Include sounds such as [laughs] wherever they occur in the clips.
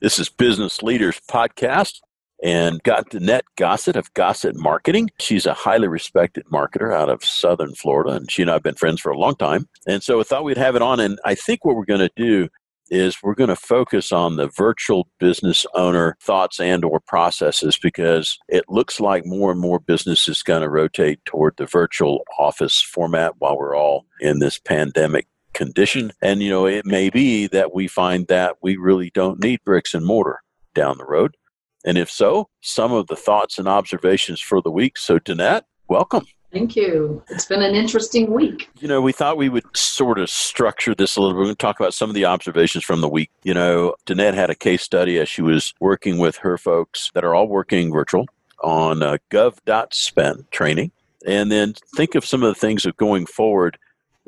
This is Business Leaders Podcast and got Danette Gossett of Gossett Marketing. She's a highly respected marketer out of Southern Florida, and she and I have been friends for a long time. And so I thought we'd have it on. And I think what we're going to do is we're going to focus on the virtual business owner thoughts and or processes because it looks like more and more business is going to rotate toward the virtual office format while we're all in this pandemic condition and you know it may be that we find that we really don't need bricks and mortar down the road and if so some of the thoughts and observations for the week so danette welcome Thank you. It's been an interesting week. You know, we thought we would sort of structure this a little bit. We're going to talk about some of the observations from the week. You know, Danette had a case study as she was working with her folks that are all working virtual on uh, gov.spend training. And then think of some of the things of going forward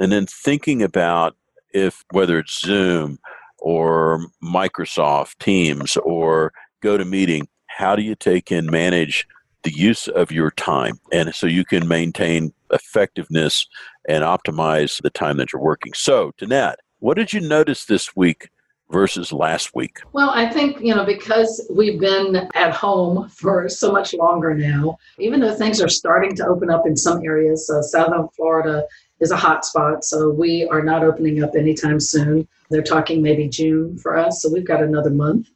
and then thinking about if whether it's Zoom or Microsoft Teams or GoToMeeting, how do you take and manage the use of your time and so you can maintain effectiveness and optimize the time that you're working. So, Danette, what did you notice this week versus last week? Well, I think, you know, because we've been at home for so much longer now, even though things are starting to open up in some areas, uh, Southern Florida is a hot spot, so we are not opening up anytime soon. They're talking maybe June for us, so we've got another month.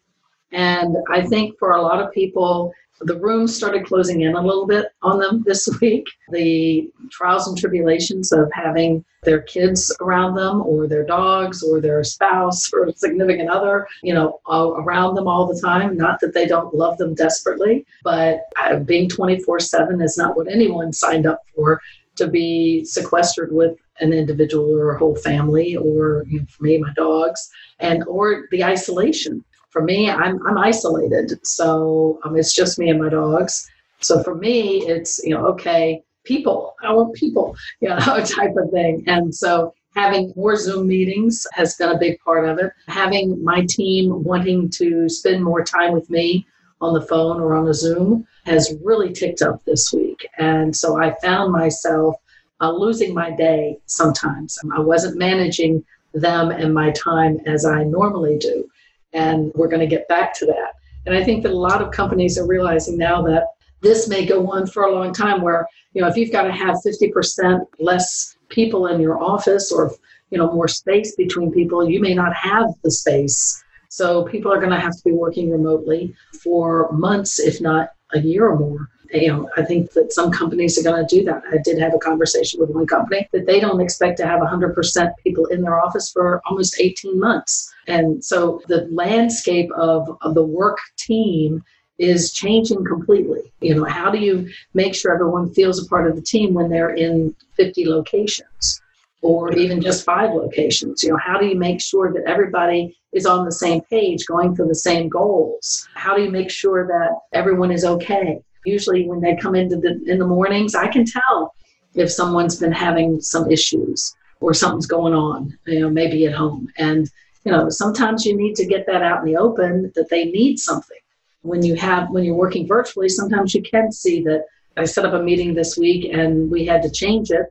And I think for a lot of people, the rooms started closing in a little bit on them this [laughs] week. The trials and tribulations of having their kids around them, or their dogs, or their spouse, or significant other, you know, around them all the time. Not that they don't love them desperately, but uh, being 24 7 is not what anyone signed up for to be sequestered with an individual or a whole family, or you know, for me, my dogs, and or the isolation for me, I'm, I'm isolated. So um, it's just me and my dogs. So for me, it's, you know, okay, people, I want people, [laughs] you know, type of thing. And so having more Zoom meetings has been a big part of it. Having my team wanting to spend more time with me on the phone or on a Zoom has really ticked up this week. And so I found myself uh, losing my day sometimes. I wasn't managing them and my time as I normally do and we're going to get back to that. And I think that a lot of companies are realizing now that this may go on for a long time where, you know, if you've got to have 50% less people in your office or, you know, more space between people, you may not have the space. So people are going to have to be working remotely for months, if not a year or more you know, I think that some companies are going to do that. I did have a conversation with one company that they don't expect to have 100% people in their office for almost 18 months. And so the landscape of, of the work team is changing completely. You know, how do you make sure everyone feels a part of the team when they're in 50 locations? Or even just five locations. You know how do you make sure that everybody is on the same page going for the same goals? How do you make sure that everyone is okay? Usually when they come into the in the mornings i can tell if someone's been having some issues or something's going on you know maybe at home. And you know sometimes you need to get that out in the open that they need something. When you have when you're working virtually sometimes you can see that i set up a meeting this week and we had to change it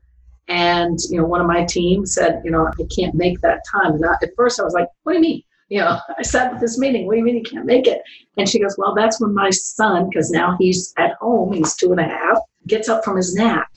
and you know one of my team said you know i can't make that time and I, at first i was like what do you mean you know, [laughs] I sat at this meeting. What do you mean you can't make it? And she goes, Well, that's when my son, because now he's at home, he's two and a half, gets up from his nap.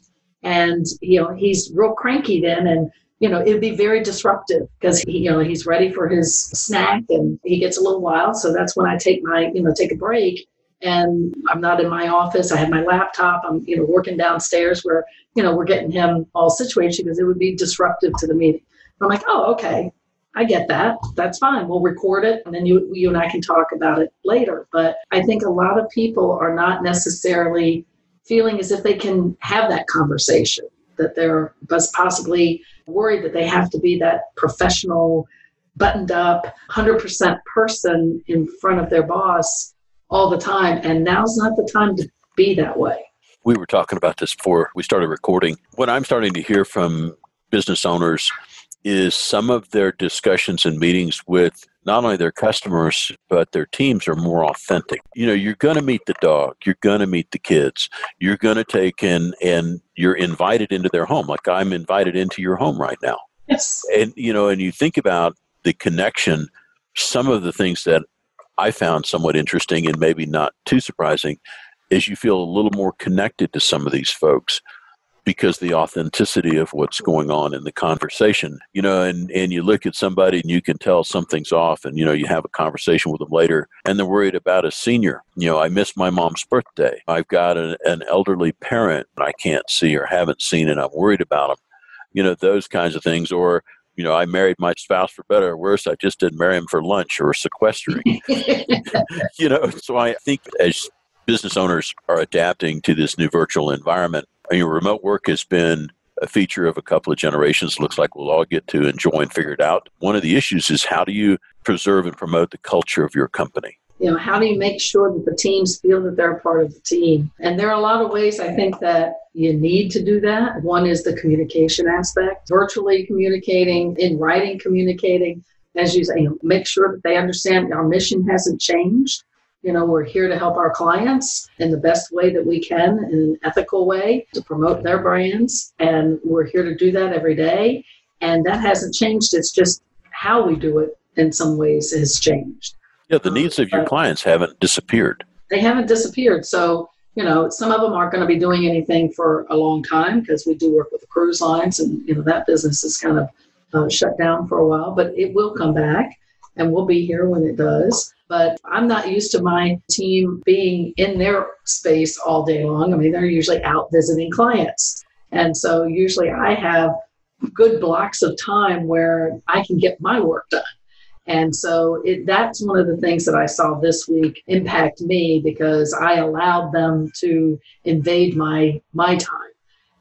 And, you know, he's real cranky then. And, you know, it'd be very disruptive because he, you know, he's ready for his snack and he gets a little wild. So that's when I take my, you know, take a break and I'm not in my office. I have my laptop. I'm, you know, working downstairs where, you know, we're getting him all situated because it would be disruptive to the meeting. I'm like, oh, okay. I get that. That's fine. We'll record it and then you, you and I can talk about it later. But I think a lot of people are not necessarily feeling as if they can have that conversation, that they're possibly worried that they have to be that professional, buttoned up, 100% person in front of their boss all the time. And now's not the time to be that way. We were talking about this before we started recording. What I'm starting to hear from business owners is some of their discussions and meetings with not only their customers but their teams are more authentic you know you're going to meet the dog you're going to meet the kids you're going to take in and you're invited into their home like i'm invited into your home right now yes and you know and you think about the connection some of the things that I found somewhat interesting and maybe not too surprising is you feel a little more connected to some of these folks because the authenticity of what's going on in the conversation you know and and you look at somebody and you can tell something's off and you know you have a conversation with them later and they're worried about a senior. You know i missed my mom's birthday. I've got an, an elderly parent i can't see or haven't seen and i'm worried about them you know those kinds of things or you know, I married my spouse for better or worse. I just didn't marry him for lunch or sequestering. [laughs] you know, so I think as business owners are adapting to this new virtual environment, I mean, remote work has been a feature of a couple of generations. Looks like we'll all get to enjoy and figure it out. One of the issues is how do you preserve and promote the culture of your company? You know, how do you make sure that the teams feel that they're part of the team? And there are a lot of ways I think that you need to do that. One is the communication aspect, virtually communicating, in writing communicating. As you say, make sure that they understand our mission hasn't changed you know, we're here to help our clients in the best way that we can in an ethical way to promote their brands. And we're here to do that every day. And that hasn't changed. It's just how we do it in some ways has changed. Yeah, the needs of your clients haven't disappeared. They haven't disappeared. So, you know, some of them aren't going to be doing anything for a long time because we do work with the cruise lines and, you know, that business is kind of uh, shut down for a while, but it will come back and we'll be here when it does but I'm not used to my team being in their space all day long. I mean, they're usually out visiting clients. And so usually I have good blocks of time where I can get my work done. And so it, that's one of the things that I saw this week impact me because I allowed them to invade my my time.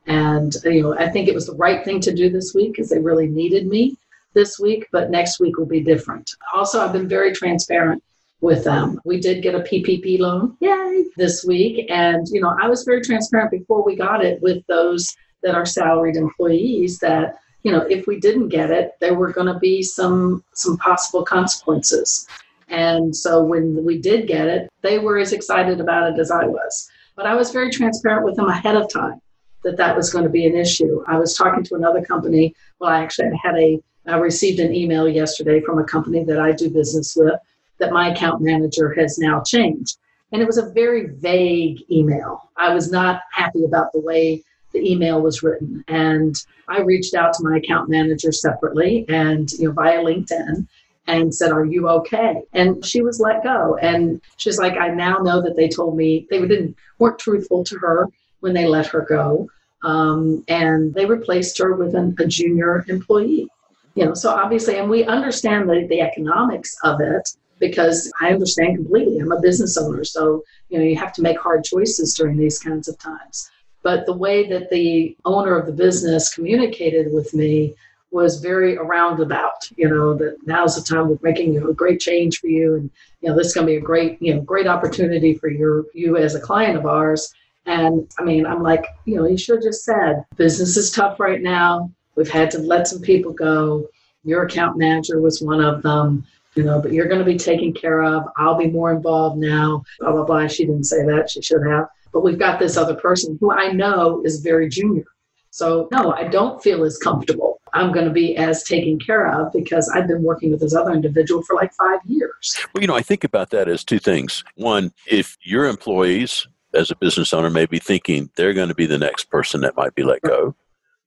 And you know, I think it was the right thing to do this week because they really needed me this week, but next week will be different. Also, I've been very transparent with them. We did get a PPP loan, yay, this week. And, you know, I was very transparent before we got it with those that are salaried employees that, you know, if we didn't get it, there were going to be some some possible consequences. And so when we did get it, they were as excited about it as I was. But I was very transparent with them ahead of time that that was going to be an issue. I was talking to another company. Well, I actually had a I received an email yesterday from a company that I do business with that my account manager has now changed. And it was a very vague email. I was not happy about the way the email was written. And I reached out to my account manager separately and, you know, via LinkedIn and said, Are you okay? And she was let go. And she's like, I now know that they told me they didn't weren't truthful to her when they let her go. Um, and they replaced her with an, a junior employee. You know, so obviously, and we understand the, the economics of it because I understand completely. I'm a business owner, so you know you have to make hard choices during these kinds of times. But the way that the owner of the business communicated with me was very around about, you know, that now's the time we're making you know, a great change for you and you know this is gonna be a great, you know, great opportunity for your you as a client of ours. And I mean, I'm like, you know, you should have just said business is tough right now. We've had to let some people go. Your account manager was one of them you know, but you're going to be taken care of. I'll be more involved now, blah, blah, blah. She didn't say that. She should have. But we've got this other person who I know is very junior. So, no, I don't feel as comfortable. I'm going to be as taken care of because I've been working with this other individual for like five years. Well, you know, I think about that as two things. One, if your employees as a business owner may be thinking they're going to be the next person that might be let go,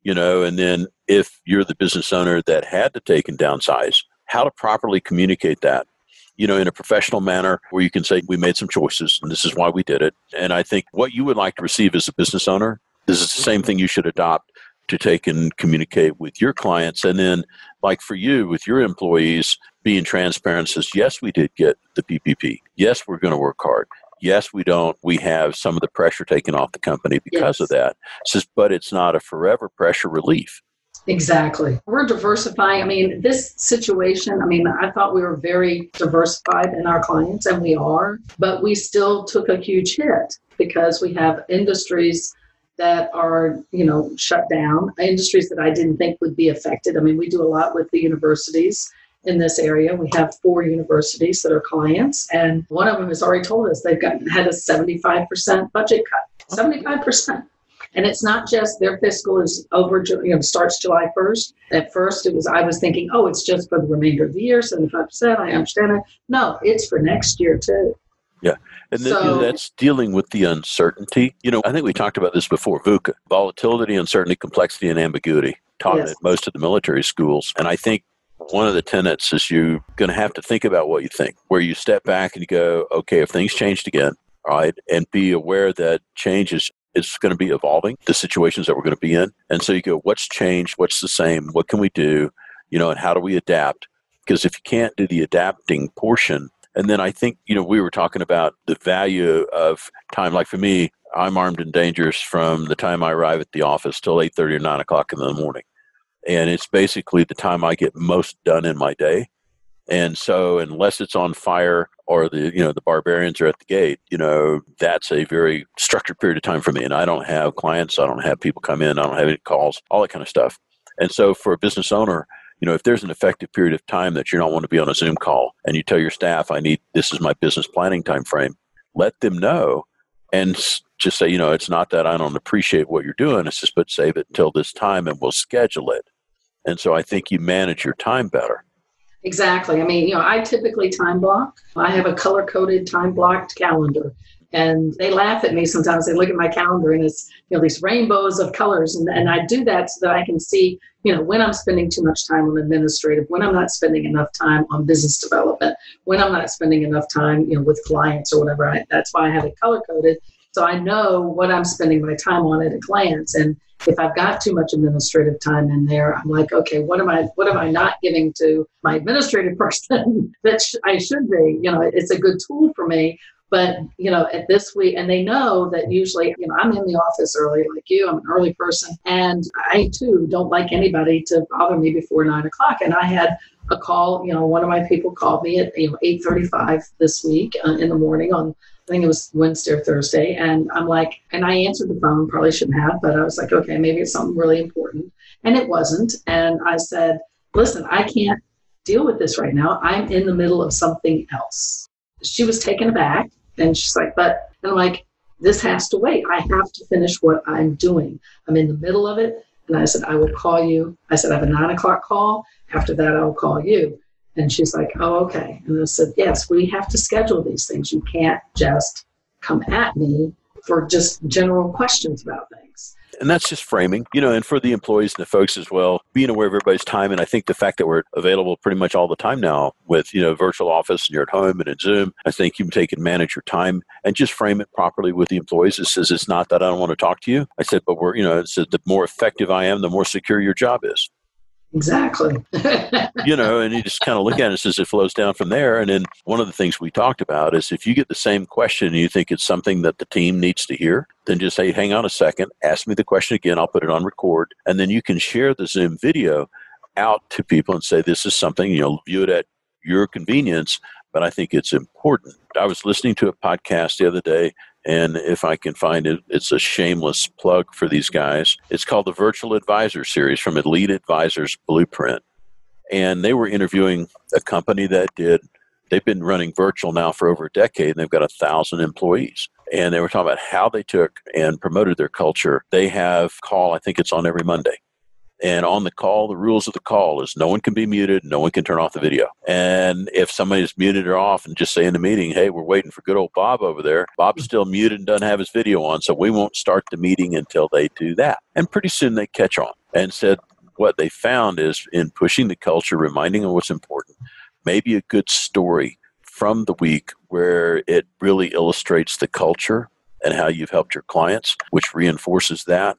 you know, and then if you're the business owner that had to take and downsize, how to properly communicate that you know, in a professional manner where you can say, we made some choices and this is why we did it. And I think what you would like to receive as a business owner, this is the same thing you should adopt to take and communicate with your clients. And then, like for you, with your employees, being transparent says, yes, we did get the PPP. Yes, we're going to work hard. Yes, we don't. We have some of the pressure taken off the company because yes. of that. It says, but it's not a forever pressure relief. Exactly. We're diversifying. I mean, this situation, I mean, I thought we were very diversified in our clients, and we are, but we still took a huge hit because we have industries that are, you know, shut down, industries that I didn't think would be affected. I mean, we do a lot with the universities in this area. We have four universities that are clients, and one of them has already told us they've got had a 75% budget cut. 75%. And it's not just their fiscal is over, you know, starts July 1st. At first, it was, I was thinking, oh, it's just for the remainder of the year, 75%. I understand it. No, it's for next year too. Yeah. And then, so, you know, that's dealing with the uncertainty. You know, I think we talked about this before VUCA volatility, uncertainty, complexity, and ambiguity taught yes. at most of the military schools. And I think one of the tenets is you're going to have to think about what you think, where you step back and you go, okay, if things changed again, right, and be aware that change is is going to be evolving, the situations that we're going to be in. And so you go, what's changed? What's the same? What can we do? You know, and how do we adapt? Because if you can't do the adapting portion, and then I think, you know, we were talking about the value of time. Like for me, I'm armed and dangerous from the time I arrive at the office till 8.30 or 9 o'clock in the morning and it's basically the time I get most done in my day. And so, unless it's on fire or the you know the barbarians are at the gate, you know that's a very structured period of time for me. And I don't have clients, I don't have people come in, I don't have any calls, all that kind of stuff. And so, for a business owner, you know if there's an effective period of time that you don't want to be on a Zoom call, and you tell your staff, I need this is my business planning time frame, let them know, and just say, you know, it's not that I don't appreciate what you're doing. It's just, but save it until this time and we'll schedule it. And so I think you manage your time better. Exactly. I mean, you know, I typically time block. I have a color coded time blocked calendar. And they laugh at me sometimes. They look at my calendar and it's, you know, these rainbows of colors. And, and I do that so that I can see, you know, when I'm spending too much time on administrative, when I'm not spending enough time on business development, when I'm not spending enough time, you know, with clients or whatever. I, that's why I have it color coded so I know what I'm spending my time on at a glance. And if I've got too much administrative time in there, I'm like, okay, what am I what am I not giving to my administrative [laughs] person that sh- I should be? You know, it's a good tool for me. But you know, at this week, and they know that usually, you know, I'm in the office early, like you. I'm an early person, and I too don't like anybody to bother me before nine o'clock. And I had a call. You know, one of my people called me at you know eight thirty-five this week uh, in the morning on I think it was Wednesday or Thursday. And I'm like, and I answered the phone, probably shouldn't have, but I was like, okay, maybe it's something really important. And it wasn't. And I said, listen, I can't deal with this right now. I'm in the middle of something else. She was taken aback and she's like, but, and I'm like, this has to wait. I have to finish what I'm doing. I'm in the middle of it. And I said, I will call you. I said, I have a nine o'clock call. After that, I'll call you. And she's like, oh, okay. And I said, yes, we have to schedule these things. You can't just come at me for just general questions about things. And that's just framing, you know, and for the employees and the folks as well, being aware of everybody's time. And I think the fact that we're available pretty much all the time now with, you know, virtual office and you're at home and in Zoom, I think you can take and manage your time and just frame it properly with the employees. It says it's not that I don't want to talk to you. I said, but we're, you know, it says the more effective I am, the more secure your job is. Exactly. [laughs] you know, and you just kind of look at it as it flows down from there. And then one of the things we talked about is if you get the same question and you think it's something that the team needs to hear, then just say, hang on a second, ask me the question again, I'll put it on record. And then you can share the Zoom video out to people and say, this is something, you know, view it at your convenience, but I think it's important. I was listening to a podcast the other day and if I can find it, it's a shameless plug for these guys. It's called the Virtual Advisor Series from Elite Advisors Blueprint. And they were interviewing a company that did, they've been running virtual now for over a decade, and they've got a thousand employees. And they were talking about how they took and promoted their culture. They have call, I think it's on every Monday and on the call, the rules of the call is no one can be muted, no one can turn off the video. And if somebody is muted or off and just say in the meeting, hey, we're waiting for good old Bob over there, Bob's still muted and doesn't have his video on, so we won't start the meeting until they do that. And pretty soon they catch on and said what they found is in pushing the culture, reminding them what's important, maybe a good story from the week where it really illustrates the culture and how you've helped your clients, which reinforces that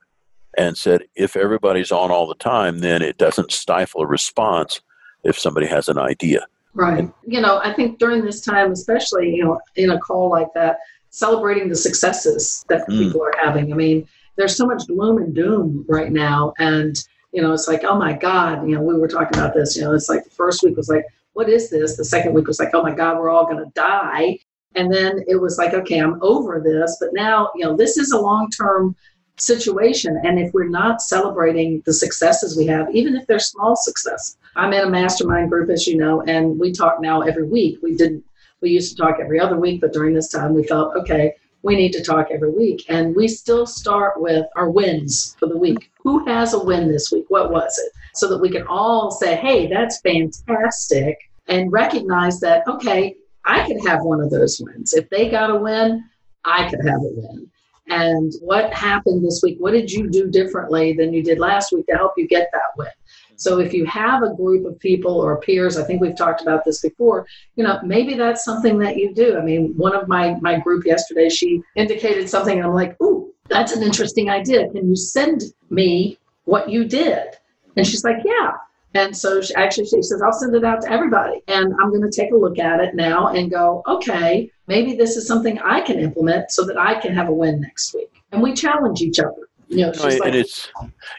and said if everybody's on all the time, then it doesn't stifle a response if somebody has an idea. Right. You know, I think during this time, especially, you know, in a call like that, celebrating the successes that mm. people are having. I mean, there's so much gloom and doom right now. And, you know, it's like, oh my God, you know, we were talking about this, you know, it's like the first week was like, what is this? The second week was like, oh my God, we're all going to die. And then it was like, okay, I'm over this. But now, you know, this is a long term situation. And if we're not celebrating the successes we have, even if they're small success, I'm in a mastermind group, as you know, and we talk now every week. We didn't, we used to talk every other week, but during this time we felt, okay, we need to talk every week. And we still start with our wins for the week. Who has a win this week? What was it? So that we can all say, hey, that's fantastic, and recognize that, okay, I could have one of those wins. If they got a win, I could have a win. And what happened this week? What did you do differently than you did last week to help you get that win? So if you have a group of people or peers, I think we've talked about this before, you know, maybe that's something that you do. I mean, one of my my group yesterday, she indicated something and I'm like, "Ooh, that's an interesting idea. Can you send me what you did?" And she's like, "Yeah." And so she, actually she says, I'll send it out to everybody. And I'm going to take a look at it now and go, okay, maybe this is something I can implement so that I can have a win next week. And we challenge each other. You know, and like, it's,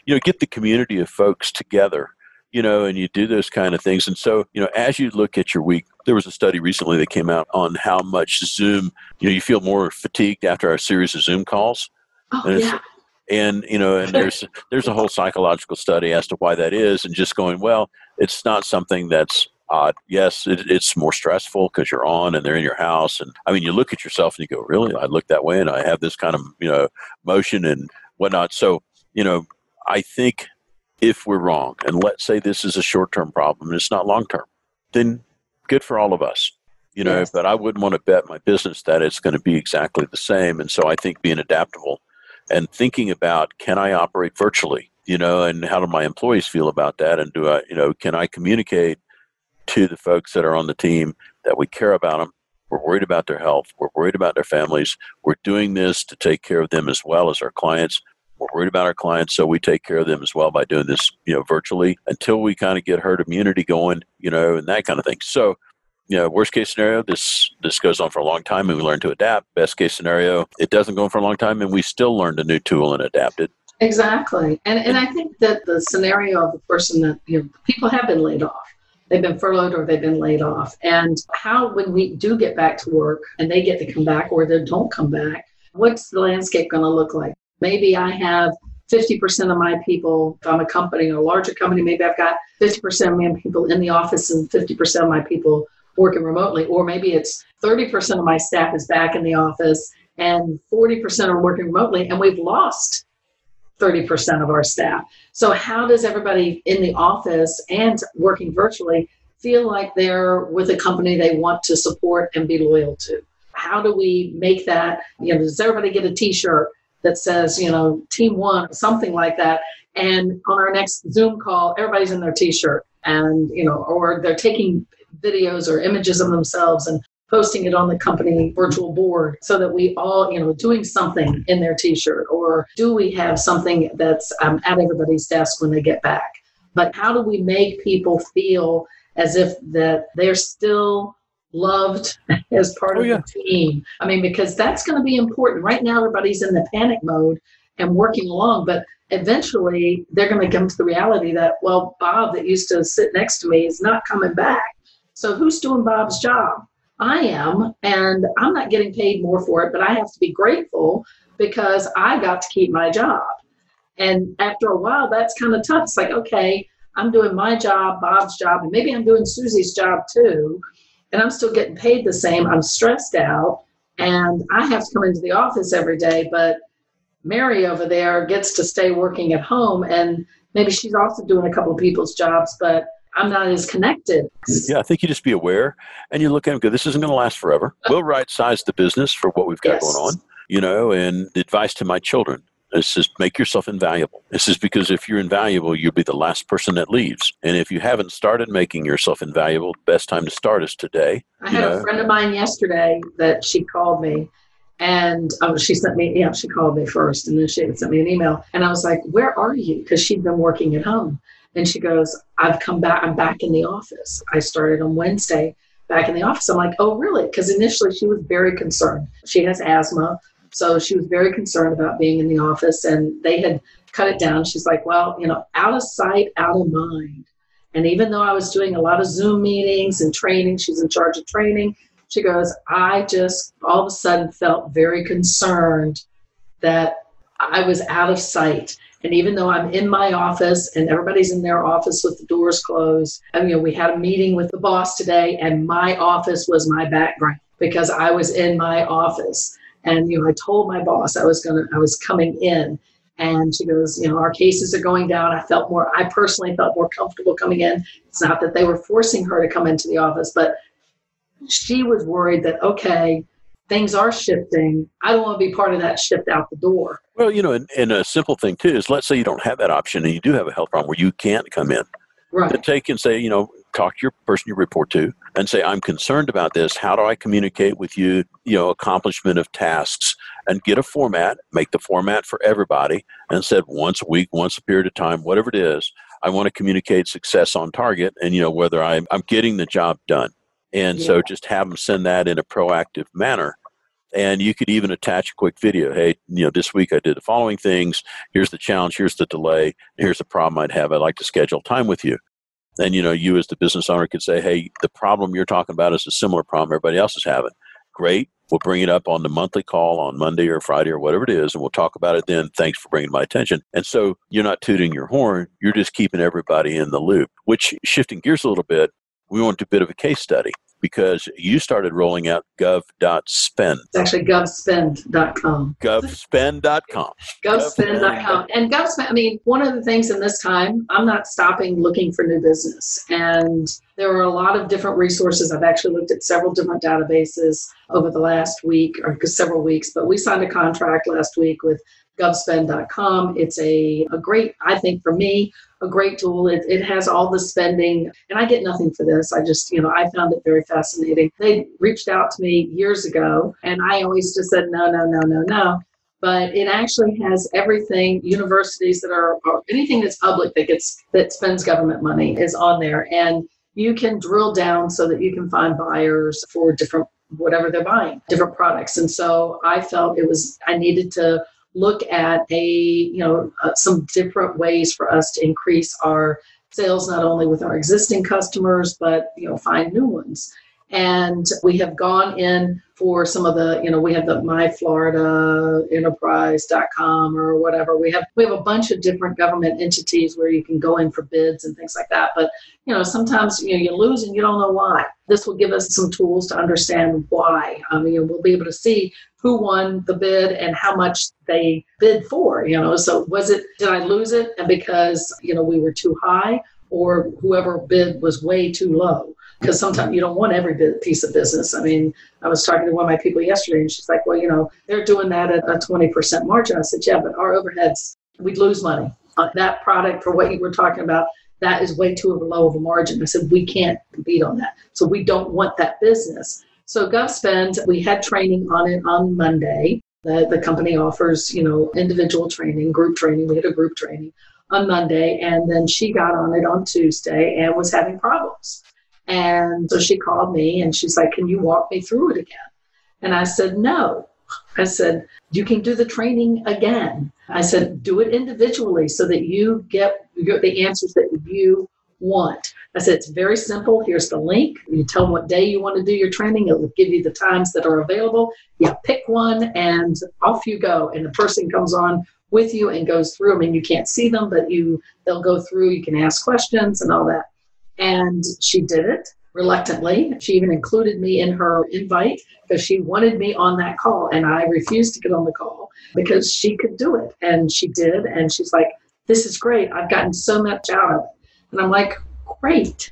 you know, get the community of folks together, you know, and you do those kind of things. And so, you know, as you look at your week, there was a study recently that came out on how much Zoom, you know, you feel more fatigued after our series of Zoom calls. Oh, yeah and you know and there's there's a whole psychological study as to why that is and just going well it's not something that's odd. Yes it, it's more stressful because you're on and they're in your house. And i mean you look at yourself and you go really? I look that way and i have this kind of you know motion and whatnot. So you know i think if we're wrong and let's say this is a short-term problem and it's not long-term then good for all of us you know yes. but i wouldn't want to bet my business that it's going to be exactly the same. And so i think being adaptable and thinking about can I operate virtually, you know, and how do my employees feel about that, and do I, you know, can I communicate to the folks that are on the team that we care about them, we're worried about their health, we're worried about their families, we're doing this to take care of them as well as our clients. We're worried about our clients, so we take care of them as well by doing this, you know, virtually until we kind of get herd immunity going, you know, and that kind of thing. So you know, worst case scenario, this this goes on for a long time and we learn to adapt. Best case scenario, it doesn't go on for a long time and we still learned a new tool and adapt it. Exactly. And and I think that the scenario of the person that you know people have been laid off. They've been furloughed or they've been laid off. And how when we do get back to work and they get to come back or they don't come back, what's the landscape going to look like? Maybe I have 50% of my people, if I'm a company a larger company, maybe I've got 50% of my people in the office and 50% of my people working remotely, or maybe it's 30% of my staff is back in the office and 40% are working remotely, and we've lost 30% of our staff. So, how does everybody in the office and working virtually feel like they're with a company they want to support and be loyal to? How do we make that? You know, does everybody get a t shirt that says, you know, Team One, or something like that? And on our next Zoom call, everybody's in their t shirt and, you know, or they're taking videos or images of themselves and posting it on the company virtual board so that we all, you know, doing something in their t-shirt or do we have something that's um, at everybody's desk when they get back? But how do we make people feel as if that they're still loved [laughs] as part oh, of yeah. the team? I mean, because that's going to be important. Right now, everybody's in the panic mode and working along, but eventually they're going to come to the reality that, well, Bob that used to sit next to me is not coming back so who's doing Bob's job? I am, and I'm not getting paid more for it, but I have to be grateful because I got to keep my job. And after a while, that's kind of tough. It's like, okay, I'm doing my job, Bob's job, and maybe I'm doing Susie's job too, and I'm still getting paid the same. I'm stressed out, and I have to come into the office every day, but Mary over there gets to stay working at home, and maybe she's also doing a couple of people's jobs, but I'm not as connected. Yeah, I think you just be aware and you look at them go, this isn't going to last forever. [laughs] We'll right size the business for what we've got yes. going on, you know, and the advice to my children is just make yourself invaluable. This is because if you're invaluable, you'll be the last person that leaves. And if you haven't started making yourself invaluable, the best time to start is today. I had know. a friend of mine yesterday that she called me and um, she sent me, yeah, she called me first and then she sent me an email. And I was like, where are you? Because she'd been working at home. And she goes, I've come back, I'm back in the office. I started on Wednesday back in the office. I'm like, oh, really? Because initially she was very concerned. She has asthma. So she was very concerned about being in the office and they had cut it down. She's like, well, you know, out of sight, out of mind. And even though I was doing a lot of Zoom meetings and training, she's in charge of training. She goes, I just all of a sudden felt very concerned that I was out of sight and even though I'm in my office and everybody's in their office with the doors closed, and you know, we had a meeting with the boss today, and my office was my background because I was in my office. And you know, I told my boss I was gonna I was coming in and she goes, you know, our cases are going down. I felt more, I personally felt more comfortable coming in. It's not that they were forcing her to come into the office, but she was worried that, okay, things are shifting. I don't want to be part of that shift out the door. Well, you know, and, and a simple thing too is let's say you don't have that option and you do have a health problem where you can't come in. Right. Take and say, you know, talk to your person you report to and say, I'm concerned about this. How do I communicate with you, you know, accomplishment of tasks and get a format, make the format for everybody and said once a week, once a period of time, whatever it is, I want to communicate success on target and, you know, whether I'm, I'm getting the job done. And yeah. so just have them send that in a proactive manner. And you could even attach a quick video. Hey, you know, this week I did the following things. Here's the challenge. Here's the delay. Here's the problem I'd have. I'd like to schedule time with you. And, you know, you as the business owner could say, hey, the problem you're talking about is a similar problem everybody else is having. Great. We'll bring it up on the monthly call on Monday or Friday or whatever it is, and we'll talk about it then. Thanks for bringing my attention. And so you're not tooting your horn, you're just keeping everybody in the loop, which shifting gears a little bit, we want to do a bit of a case study because you started rolling out gov.spend. It's actually govspend.com. Govspend.com. Govspend.com. And govspend, I mean, one of the things in this time, I'm not stopping looking for new business. And there are a lot of different resources. I've actually looked at several different databases over the last week or several weeks, but we signed a contract last week with govspend.com. It's a, a great, I think for me, a great tool. It, it has all the spending, and I get nothing for this. I just, you know, I found it very fascinating. They reached out to me years ago, and I always just said, no, no, no, no, no. But it actually has everything. Universities that are, or anything that's public that gets that spends government money is on there, and you can drill down so that you can find buyers for different whatever they're buying, different products. And so I felt it was I needed to look at a you know uh, some different ways for us to increase our sales not only with our existing customers but you know find new ones. And we have gone in for some of the you know we have the myfloridaenterprise.com or whatever. We have we have a bunch of different government entities where you can go in for bids and things like that. But you know sometimes you know you lose and you don't know why. This will give us some tools to understand why. I mean we'll be able to see who won the bid and how much they bid for you know. So was it did i lose it? And because you know we were too high or whoever bid was way too low because sometimes you don't want every bit, piece of business. I mean, I was talking to one of my people yesterday, and she's like, "Well, you know, they're doing that at a twenty percent margin." I said, "Yeah, but our overheads, we'd lose money on that product for what you were talking about. That is way too low of a margin." I said, "We can't compete on that, so we don't want that business." So GovSpend, we had training on it on Monday. The, the company offers, you know, individual training, group training. We had a group training on Monday, and then she got on it on Tuesday and was having problems. And so she called me and she's like, Can you walk me through it again? And I said, No. I said, You can do the training again. I said, Do it individually so that you get the answers that you want. I said, It's very simple. Here's the link. You tell them what day you want to do your training, it'll give you the times that are available. You pick one and off you go. And the person comes on with you and goes through. I mean, you can't see them, but you they'll go through. You can ask questions and all that. And she did it reluctantly. She even included me in her invite because she wanted me on that call. And I refused to get on the call because she could do it. And she did. And she's like, this is great. I've gotten so much out of it. And I'm like, great.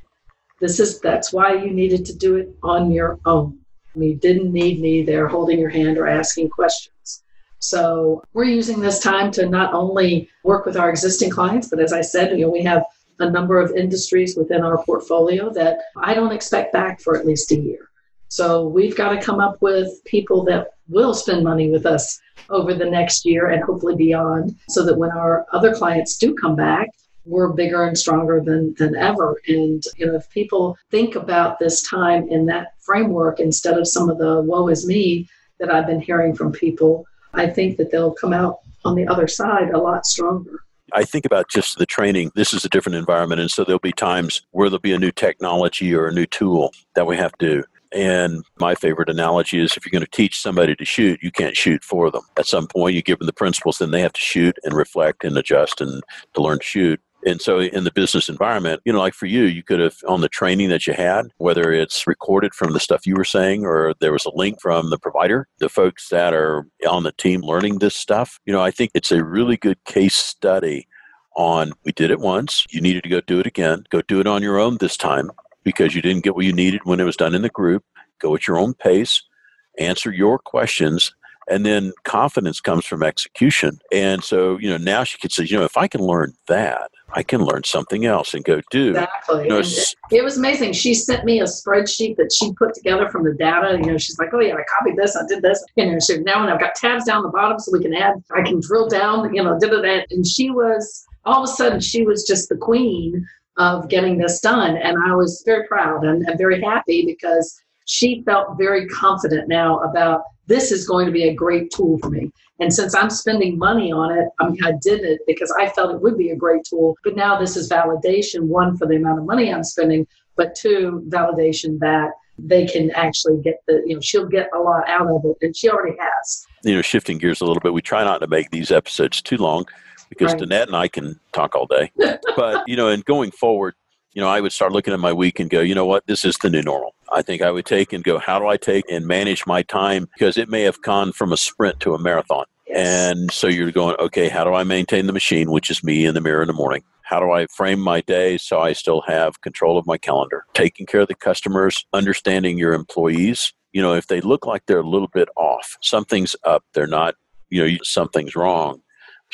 This is that's why you needed to do it on your own. You didn't need me there holding your hand or asking questions. So we're using this time to not only work with our existing clients, but as I said, you know, we have a number of industries within our portfolio that I don't expect back for at least a year. So we've got to come up with people that will spend money with us over the next year and hopefully beyond so that when our other clients do come back, we're bigger and stronger than, than ever. And you know, if people think about this time in that framework instead of some of the woe is me that I've been hearing from people, I think that they'll come out on the other side a lot stronger. I think about just the training. This is a different environment. And so there'll be times where there'll be a new technology or a new tool that we have to and my favorite analogy is if you're going to teach somebody to shoot, you can't shoot for them. At some point, you give them the principles, then they have to shoot and reflect and adjust and to learn to shoot. And so in the business environment, you know, like for you, you could have on the training that you had, whether it's recorded from the stuff you were saying or there was a link from the provider, the folks that are on the team learning this stuff, you know, I think it's a really good case study on we did it once, you needed to go do it again, go do it on your own this time because you didn't get what you needed when it was done in the group, go at your own pace, answer your questions. And then confidence comes from execution. And so, you know, now she could say, you know, if I can learn that, I can learn something else and go do. Exactly. You know, it was amazing. She sent me a spreadsheet that she put together from the data. You know, she's like, oh yeah, I copied this, I did this. You know, so now I've got tabs down the bottom so we can add, I can drill down, you know, did that. And she was, all of a sudden, she was just the queen of getting this done. And I was very proud and, and very happy because she felt very confident now about this is going to be a great tool for me. And since I'm spending money on it, I mean, I did it because I felt it would be a great tool. But now this is validation one, for the amount of money I'm spending, but two, validation that they can actually get the, you know, she'll get a lot out of it. And she already has. You know, shifting gears a little bit, we try not to make these episodes too long because right. Danette and I can talk all day. [laughs] but, you know, and going forward, you know, I would start looking at my week and go, you know what, this is the new normal. I think I would take and go, how do I take and manage my time? Because it may have gone from a sprint to a marathon. And so you're going, okay, how do I maintain the machine, which is me in the mirror in the morning? How do I frame my day so I still have control of my calendar? Taking care of the customers, understanding your employees. You know, if they look like they're a little bit off, something's up, they're not, you know, something's wrong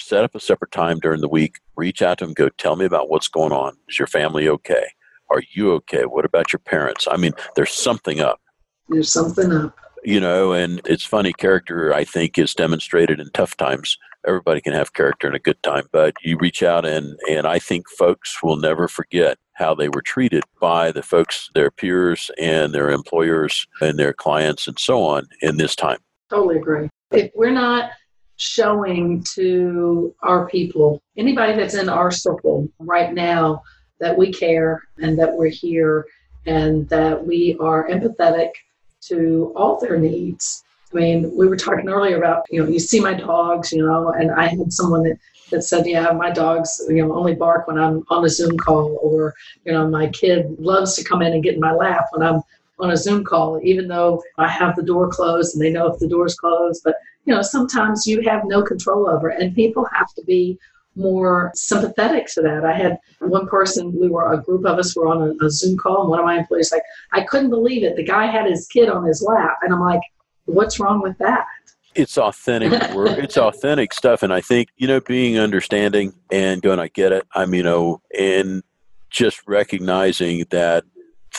set up a separate time during the week, reach out to them, go, tell me about what's going on. Is your family okay? Are you okay? What about your parents? I mean, there's something up. There's something up. You know, and it's funny, character, I think, is demonstrated in tough times. Everybody can have character in a good time, but you reach out and, and I think folks will never forget how they were treated by the folks, their peers and their employers and their clients and so on in this time. Totally agree. If we're not showing to our people, anybody that's in our circle right now, that we care and that we're here and that we are empathetic to all their needs. I mean, we were talking earlier about, you know, you see my dogs, you know, and I had someone that, that said, yeah, my dogs, you know, only bark when I'm on a Zoom call, or, you know, my kid loves to come in and get in my lap when I'm on a Zoom call, even though I have the door closed and they know if the door's closed. But, you know, sometimes you have no control over it, and people have to be more sympathetic to that. I had one person, we were a group of us were on a, a Zoom call, and one of my employees like, I couldn't believe it. The guy had his kid on his lap, and I'm like, what's wrong with that? It's authentic [laughs] work. it's authentic stuff, and I think you know, being understanding and going, I get it. I'm, you oh, know, and just recognizing that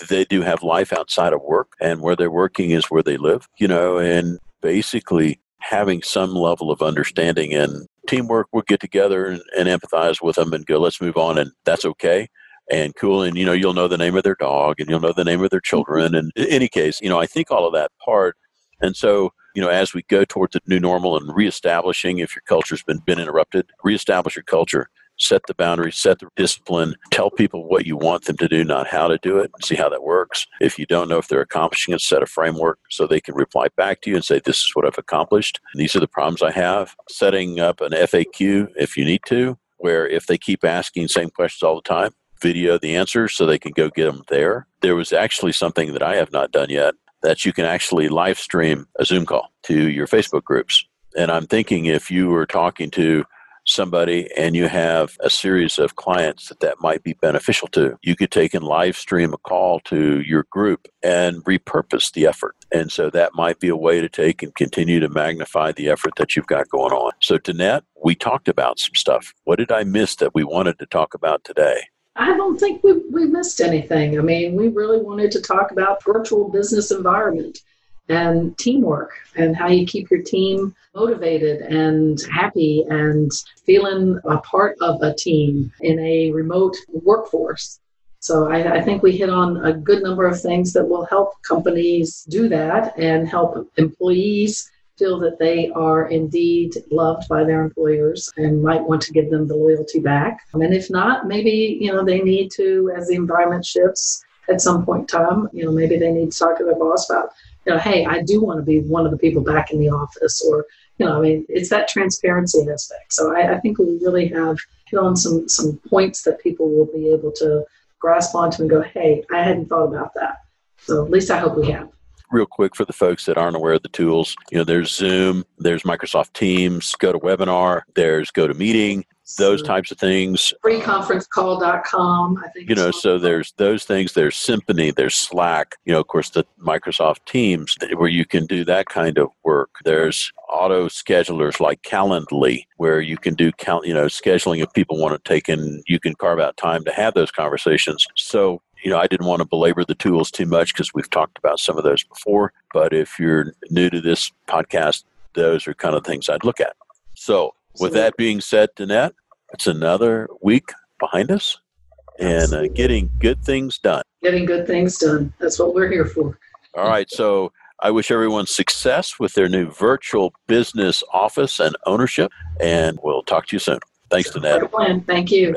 they do have life outside of work, and where they're working is where they live. You know, and basically having some level of understanding and teamwork we'll get together and, and, empathize with them and go let's move on and that's okay. And cool and you know you'll know the name of their dog and you'll know the name of their children and in any case you know i think all of that part. And so you know as we go towards the new normal and reestablishing if your culture's been been interrupted reestablish your culture set the boundaries, set the discipline, tell people what you want them to do, not how to do it, see how that works. If you don't know if they're accomplishing it, set a framework so they can reply back to you and say, This is what I've accomplished. These are the problems I have. Setting up an FAQ if you need to, where if they keep asking the same questions all the time, video the answers so they can go get them there. There was actually something that I have not done yet that you can actually live stream a Zoom call to your Facebook groups. And I'm thinking if you were talking to somebody and you have a series of clients that that might be beneficial to, you could take and live stream a call to your group and repurpose the effort. And so that might be a way to take and continue to magnify the effort that you've got going on. So, Danette, we talked about some stuff. What did I miss that we wanted to talk about today? I don't think we, we missed anything. I mean, we really wanted to talk about virtual business environment and teamwork and how you keep your team motivated and happy and feeling a part of a team in a remote workforce. So I, I, think we hit on a good number of things that will help companies do that and help employees feel that they are indeed loved by their employers and might want to give them the loyalty back. And if not, maybe you know they need to, as the environment shifts at some point in time, you know maybe they need to talk to their boss about you know, hey, I do want to be one of the people back in the office, or you know, I mean, it's that transparency aspect. So I, I think we really have hit on some some points that people will be able to grasp onto and go, hey, I hadn't thought about that. So at least I hope we have real quick for the folks that aren't aware of the tools, you know, there's Zoom, there's Microsoft Teams, GoToWebinar, there's GoToMeeting, those types of things. Freeconferencecall.com, I think. You know, so there's those things. There's Symphony, there's Slack, you know, of course, the Microsoft Teams where you can do that kind of work. There's auto schedulers like Calendly where you can do, count, you know, scheduling if people want to take in, you can carve out time to have those conversations. So you know, I didn't want to belabor the tools too much because we've talked about some of those before. But if you're new to this podcast, those are kind of things I'd look at. So, with that being said, Danette, it's another week behind us and uh, getting good things done. Getting good things done. That's what we're here for. All right. So, I wish everyone success with their new virtual business office and ownership, and we'll talk to you soon. Thanks, Danette. Thank you.